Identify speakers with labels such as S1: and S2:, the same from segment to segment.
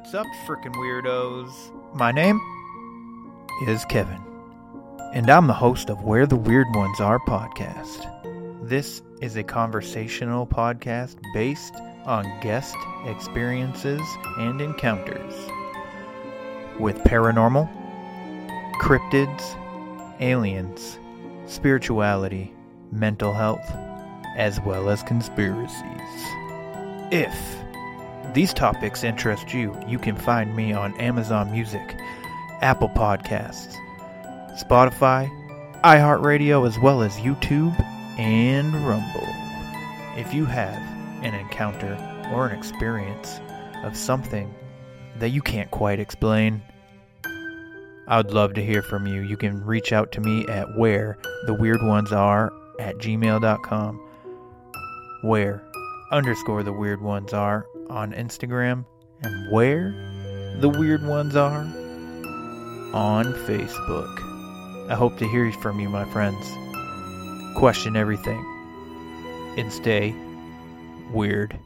S1: What's up, frickin' weirdos? My name is Kevin, and I'm the host of Where the Weird Ones Are podcast. This is a conversational podcast based on guest experiences and encounters with paranormal, cryptids, aliens, spirituality, mental health, as well as conspiracies. If these topics interest you, you can find me on Amazon Music, Apple Podcasts, Spotify, iHeartRadio, as well as YouTube and Rumble. If you have an encounter or an experience of something that you can't quite explain, I would love to hear from you. You can reach out to me at where the weird ones are at gmail.com. Where underscore the weird ones are on Instagram and where the weird ones are on Facebook. I hope to hear from you, my friends. Question everything and stay weird.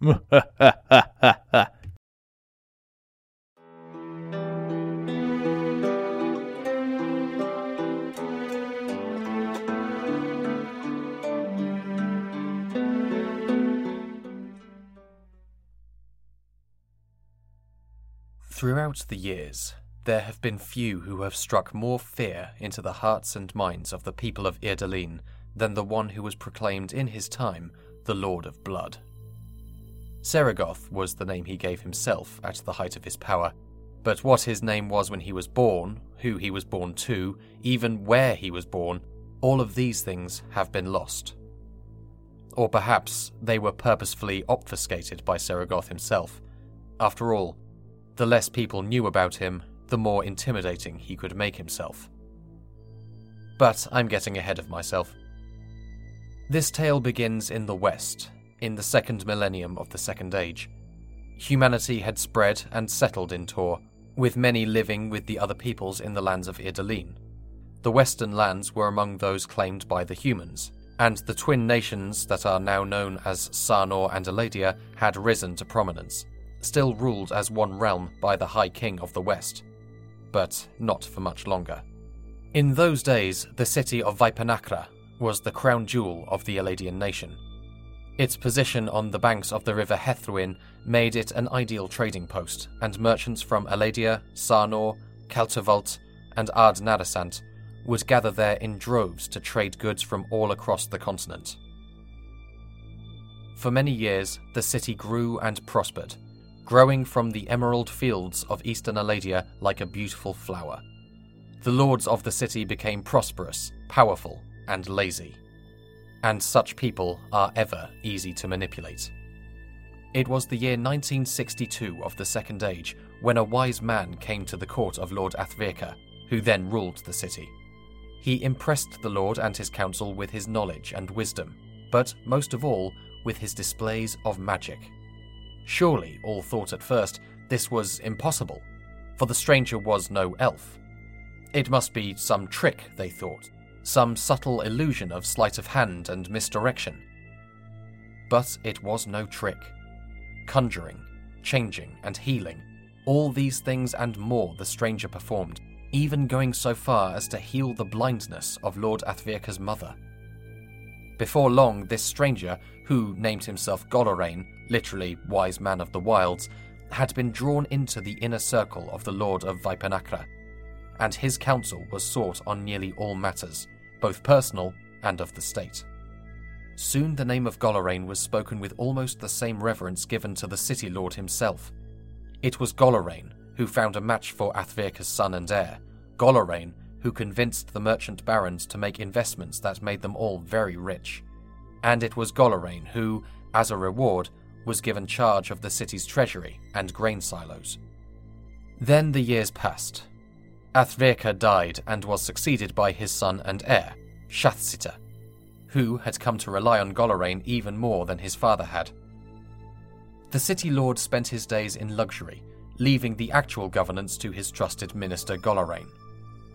S2: Throughout the years, there have been few who have struck more fear into the hearts and minds of the people of Irdelene than the one who was proclaimed in his time the Lord of Blood. Seregoth was the name he gave himself at the height of his power, but what his name was when he was born, who he was born to, even where he was born, all of these things have been lost. Or perhaps they were purposefully obfuscated by Seregoth himself. After all, the less people knew about him, the more intimidating he could make himself. But I'm getting ahead of myself. This tale begins in the West, in the second millennium of the Second Age. Humanity had spread and settled in Toor, with many living with the other peoples in the lands of Irdelene. The western lands were among those claimed by the humans, and the twin nations that are now known as Sarnor and Eladia had risen to prominence still ruled as one realm by the High King of the West, but not for much longer. In those days, the city of Vaipanakra was the crown jewel of the Eladian nation. Its position on the banks of the river Hethruin made it an ideal trading post, and merchants from Eladia, Sarnor, Kaltavalt, and Ard Narasant would gather there in droves to trade goods from all across the continent. For many years, the city grew and prospered, growing from the emerald fields of eastern Aladia like a beautiful flower. The lords of the city became prosperous, powerful, and lazy. And such people are ever easy to manipulate. It was the year 1962 of the Second Age when a wise man came to the court of Lord Athvirka, who then ruled the city. He impressed the Lord and his council with his knowledge and wisdom, but most of all, with his displays of magic. Surely, all thought at first, this was impossible, for the stranger was no elf. It must be some trick, they thought, some subtle illusion of sleight of hand and misdirection. But it was no trick. Conjuring, changing, and healing, all these things and more the stranger performed, even going so far as to heal the blindness of Lord Athvirka's mother. Before long, this stranger, who named himself Golorain, literally wise man of the wilds, had been drawn into the inner circle of the Lord of Vaipanakra, and his counsel was sought on nearly all matters, both personal and of the state. Soon the name of Golorain was spoken with almost the same reverence given to the city lord himself. It was Golorain who found a match for Athvirka's son and heir, Golorain who convinced the merchant barons to make investments that made them all very rich. And it was Golorain who, as a reward, was given charge of the city's treasury and grain silos. Then the years passed. Athvirka died and was succeeded by his son and heir, Shathsita, who had come to rely on Golorain even more than his father had. The city lord spent his days in luxury, leaving the actual governance to his trusted minister Golorain.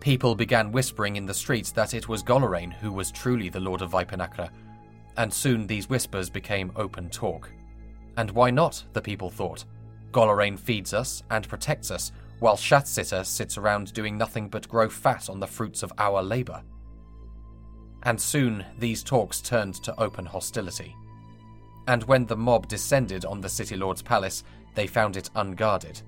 S2: People began whispering in the streets that it was Golorain who was truly the lord of Vaipanakra, and soon these whispers became open talk. And why not, the people thought? Golorain feeds us and protects us, while Shathsita sits around doing nothing but grow fat on the fruits of our labour. And soon these talks turned to open hostility. And when the mob descended on the City Lord's palace, they found it unguarded.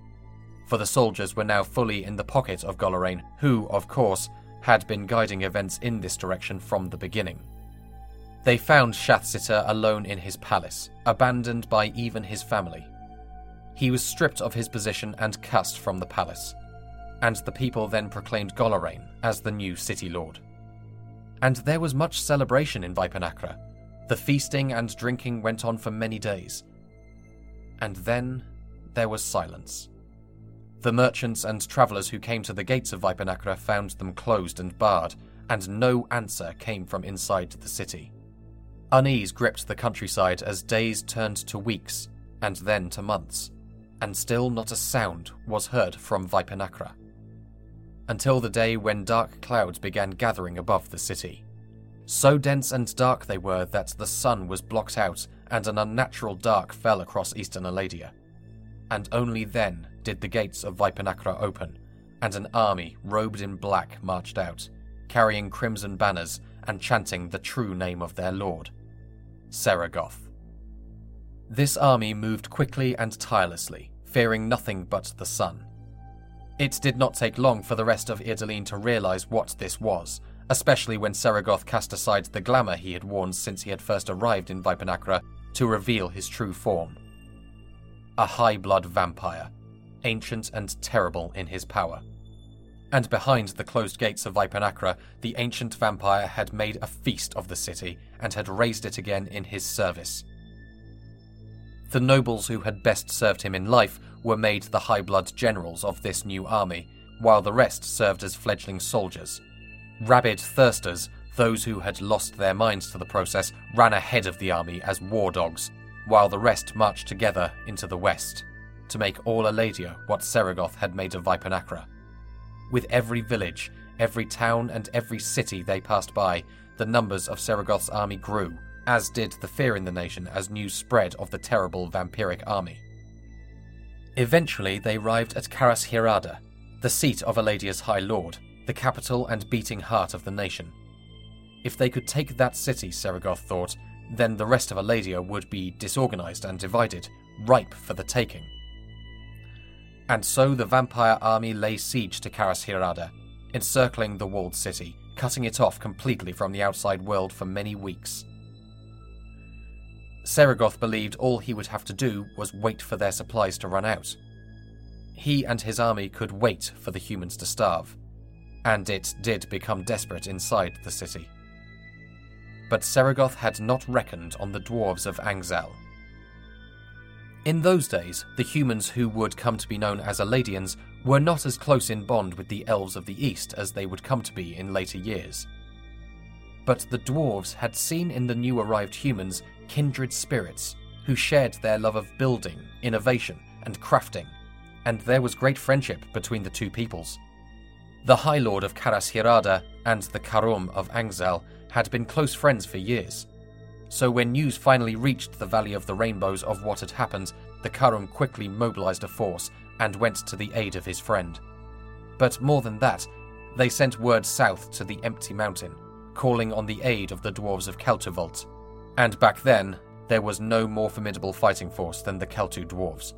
S2: For the soldiers were now fully in the pocket of Golorain, who, of course, had been guiding events in this direction from the beginning. They found Shathsita alone in his palace, abandoned by even his family. He was stripped of his position and cast from the palace, and the people then proclaimed Golorain as the new city lord. And there was much celebration in Vipanakra. The feasting and drinking went on for many days. And then there was silence. The merchants and travellers who came to the gates of Vipanakra found them closed and barred, and no answer came from inside the city. Unease gripped the countryside as days turned to weeks, and then to months, and still not a sound was heard from Vipanakra. Until the day when dark clouds began gathering above the city. So dense and dark they were that the sun was blocked out and an unnatural dark fell across eastern Aladia. And only then did the gates of Vipanakra open, and an army robed in black marched out, carrying crimson banners and chanting the true name of their lord. Seregoth. This army moved quickly and tirelessly, fearing nothing but the sun. It did not take long for the rest of Idalene to realize what this was, especially when Seregoth cast aside the glamour he had worn since he had first arrived in Vipanakra to reveal his true form. A high blood vampire, ancient and terrible in his power and behind the closed gates of Vipanakra, the ancient vampire had made a feast of the city and had raised it again in his service. The nobles who had best served him in life were made the high blood generals of this new army, while the rest served as fledgling soldiers. Rabid thirsters, those who had lost their minds to the process, ran ahead of the army as war dogs, while the rest marched together into the west, to make all Aladia what Seregoth had made of Vipanakra. With every village, every town, and every city they passed by, the numbers of Seregoth's army grew, as did the fear in the nation as news spread of the terrible vampiric army. Eventually, they arrived at Karas Hirada, the seat of Aladia's High Lord, the capital and beating heart of the nation. If they could take that city, Seregoth thought, then the rest of Aladia would be disorganized and divided, ripe for the taking. And so the vampire army lay siege to Karas Hirada, encircling the walled city, cutting it off completely from the outside world for many weeks. Seregoth believed all he would have to do was wait for their supplies to run out. He and his army could wait for the humans to starve, and it did become desperate inside the city. But Seregoth had not reckoned on the dwarves of Angzel, in those days, the humans who would come to be known as Aladians were not as close in bond with the elves of the East as they would come to be in later years. But the dwarves had seen in the new arrived humans kindred spirits who shared their love of building, innovation, and crafting, and there was great friendship between the two peoples. The High Lord of Karas Hirada and the Karum of Angzel had been close friends for years, so when news finally reached the Valley of the Rainbows of what had happened, the Karum quickly mobilized a force and went to the aid of his friend. But more than that, they sent word south to the Empty Mountain, calling on the aid of the dwarves of Keltuvult. And back then, there was no more formidable fighting force than the Keltu dwarves.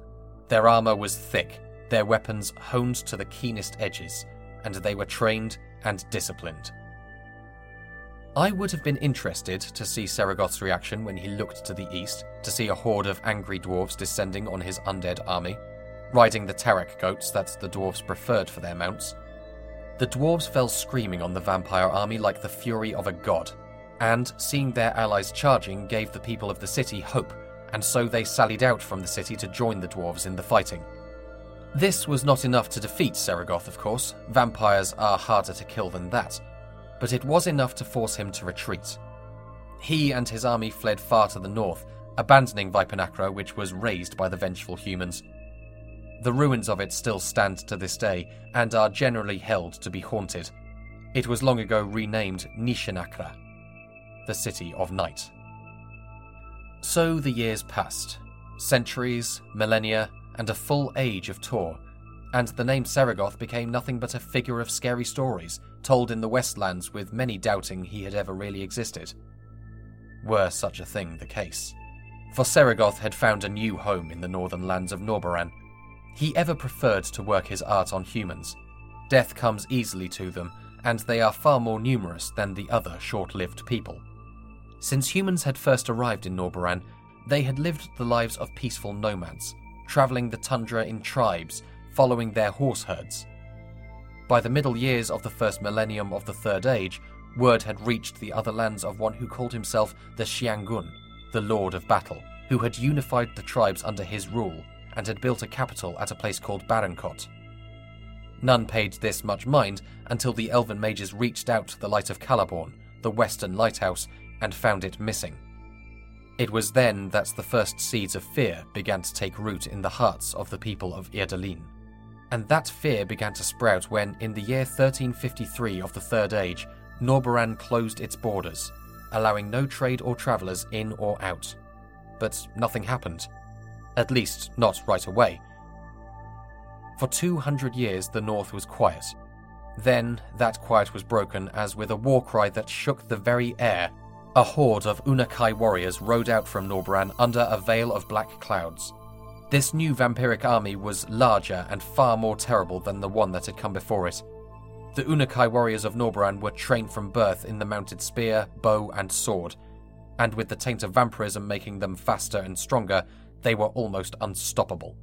S2: Their armor was thick, their weapons honed to the keenest edges, and they were trained and disciplined. I would have been interested to see Seregoth's reaction when he looked to the east to see a horde of angry dwarves descending on his undead army, riding the Tarek goats that the dwarves preferred for their mounts. The dwarves fell screaming on the vampire army like the fury of a god, and seeing their allies charging gave the people of the city hope, and so they sallied out from the city to join the dwarves in the fighting. This was not enough to defeat Seregoth, of course. Vampires are harder to kill than that but it was enough to force him to retreat. He and his army fled far to the north, abandoning Vipanakra, which was razed by the vengeful humans. The ruins of it still stand to this day and are generally held to be haunted. It was long ago renamed Nishanakra, the City of Night. So the years passed. Centuries, millennia, and a full age of Toor, and the name Seregoth became nothing but a figure of scary stories told in the Westlands with many doubting he had ever really existed. Were such a thing the case. For Seregoth had found a new home in the northern lands of Norbaran. He ever preferred to work his art on humans. Death comes easily to them, and they are far more numerous than the other short lived people. Since humans had first arrived in Norbaran, they had lived the lives of peaceful nomads, travelling the tundra in tribes, following their horse herds. By the middle years of the first millennium of the Third Age, word had reached the other lands of one who called himself the Xiangun, the Lord of Battle, who had unified the tribes under his rule and had built a capital at a place called Barankot. None paid this much mind until the elven mages reached out to the light of Calaborn, the western lighthouse, and found it missing. It was then that the first seeds of fear began to take root in the hearts of the people of Irdalin. And that fear began to sprout when, in the year 1353 of the Third Age, Norbaran closed its borders, allowing no trade or travellers in or out. But nothing happened. At least, not right away. For 200 years, the North was quiet. Then, that quiet was broken as with a war cry that shook the very air a horde of Unakai warriors rode out from Norbaran under a veil of black clouds. This new vampiric army was larger and far more terrible than the one that had come before it. The Unakai warriors of Norbaran were trained from birth in the mounted spear, bow, and sword, and with the taint of vampirism making them faster and stronger, they were almost unstoppable.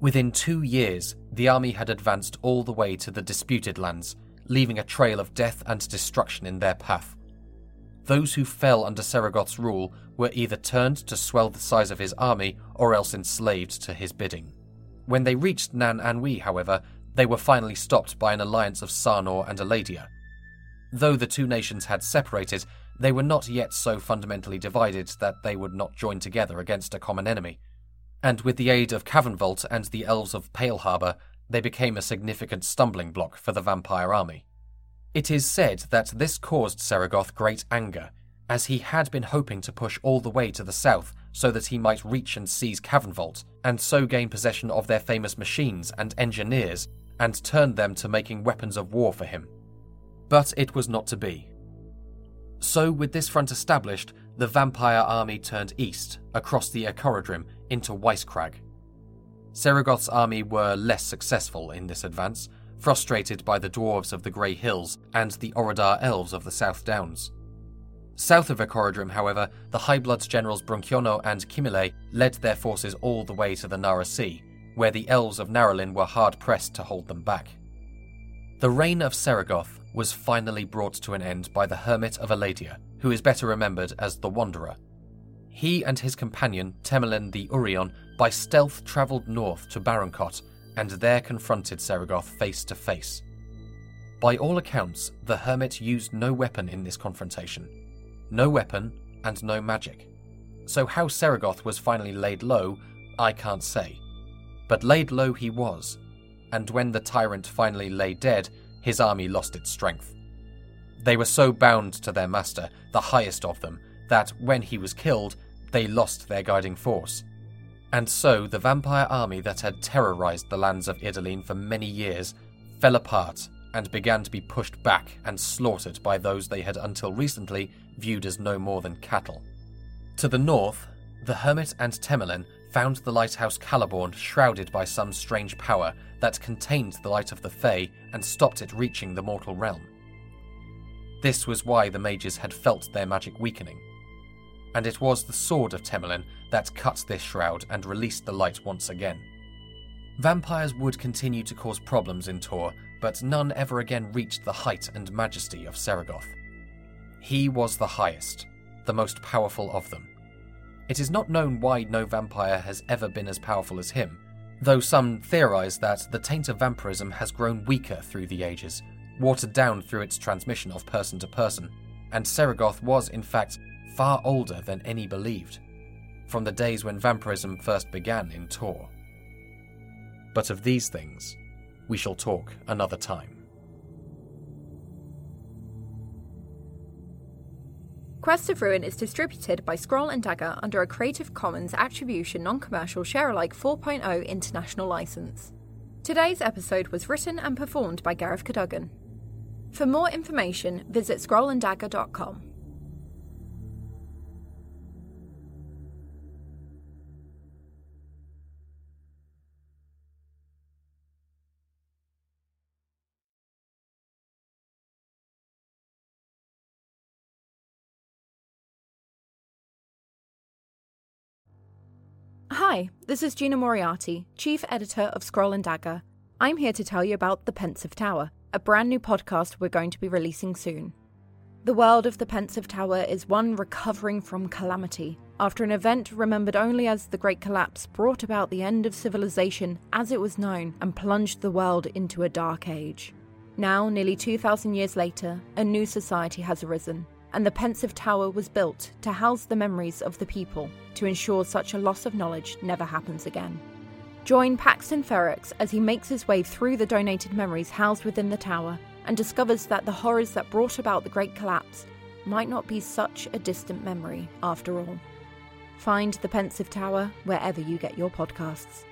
S2: Within two years, the army had advanced all the way to the disputed lands, leaving a trail of death and destruction in their path. Those who fell under Seregoth's rule were either turned to swell the size of his army or else enslaved to his bidding. When they reached Nan Anhui, however, they were finally stopped by an alliance of Sarnor and Eladia. Though the two nations had separated, they were not yet so fundamentally divided that they would not join together against a common enemy. And with the aid of Cavenvolt and the elves of Pale Harbour, they became a significant stumbling block for the vampire army. It is said that this caused Seregoth great anger, as he had been hoping to push all the way to the south so that he might reach and seize Cavernvault, and so gain possession of their famous machines and engineers, and turn them to making weapons of war for him. But it was not to be. So, with this front established, the vampire army turned east, across the Ekorodrim, into Weisskrag. Seregoth's army were less successful in this advance, frustrated by the dwarves of the Grey Hills and the Orodar elves of the South Downs. South of Ekorodrim, however, the High Bloods generals Brunkiono and Kimile led their forces all the way to the Nara Sea, where the elves of Naralin were hard pressed to hold them back. The reign of Seregoth was finally brought to an end by the Hermit of Eladia, who is better remembered as the Wanderer. He and his companion, Temelin the Urion, by stealth travelled north to Barankot and there confronted Seregoth face to face. By all accounts, the hermit used no weapon in this confrontation. No weapon and no magic. So, how Seregoth was finally laid low, I can't say. But laid low he was, and when the tyrant finally lay dead, his army lost its strength. They were so bound to their master, the highest of them, that when he was killed, they lost their guiding force. And so the vampire army that had terrorized the lands of Irdalin for many years fell apart and began to be pushed back and slaughtered by those they had until recently viewed as no more than cattle. To the north, the Hermit and Temelin found the lighthouse Caliborn shrouded by some strange power that contained the light of the Fae and stopped it reaching the mortal realm. This was why the mages had felt their magic weakening and it was the sword of Temelin that cut this shroud and released the light once again. Vampires would continue to cause problems in Toor, but none ever again reached the height and majesty of Seregoth. He was the highest, the most powerful of them. It is not known why no vampire has ever been as powerful as him, though some theorize that the taint of vampirism has grown weaker through the ages, watered down through its transmission of person to person, and Seregoth was, in fact, far older than any believed, from the days when vampirism first began in Toor. But of these things, we shall talk another time.
S3: Quest of Ruin is distributed by Scroll and Dagger under a Creative Commons Attribution Non Commercial Sharealike 4.0 international license. Today's episode was written and performed by Gareth Cadogan. For more information, visit scrollanddagger.com. Hi, this is Gina Moriarty, Chief Editor of Scroll and Dagger. I'm here to tell you about The Pensive Tower, a brand new podcast we're going to be releasing soon. The world of the Pensive Tower is one recovering from calamity after an event remembered only as the Great Collapse brought about the end of civilization as it was known and plunged the world into a dark age. Now, nearly 2,000 years later, a new society has arisen, and the Pensive Tower was built to house the memories of the people to ensure such a loss of knowledge never happens again. Join Paxton Ferrex as he makes his way through the donated memories housed within the tower and discovers that the horrors that brought about the Great Collapse might not be such a distant memory after all. Find the Pensive Tower wherever you get your podcasts.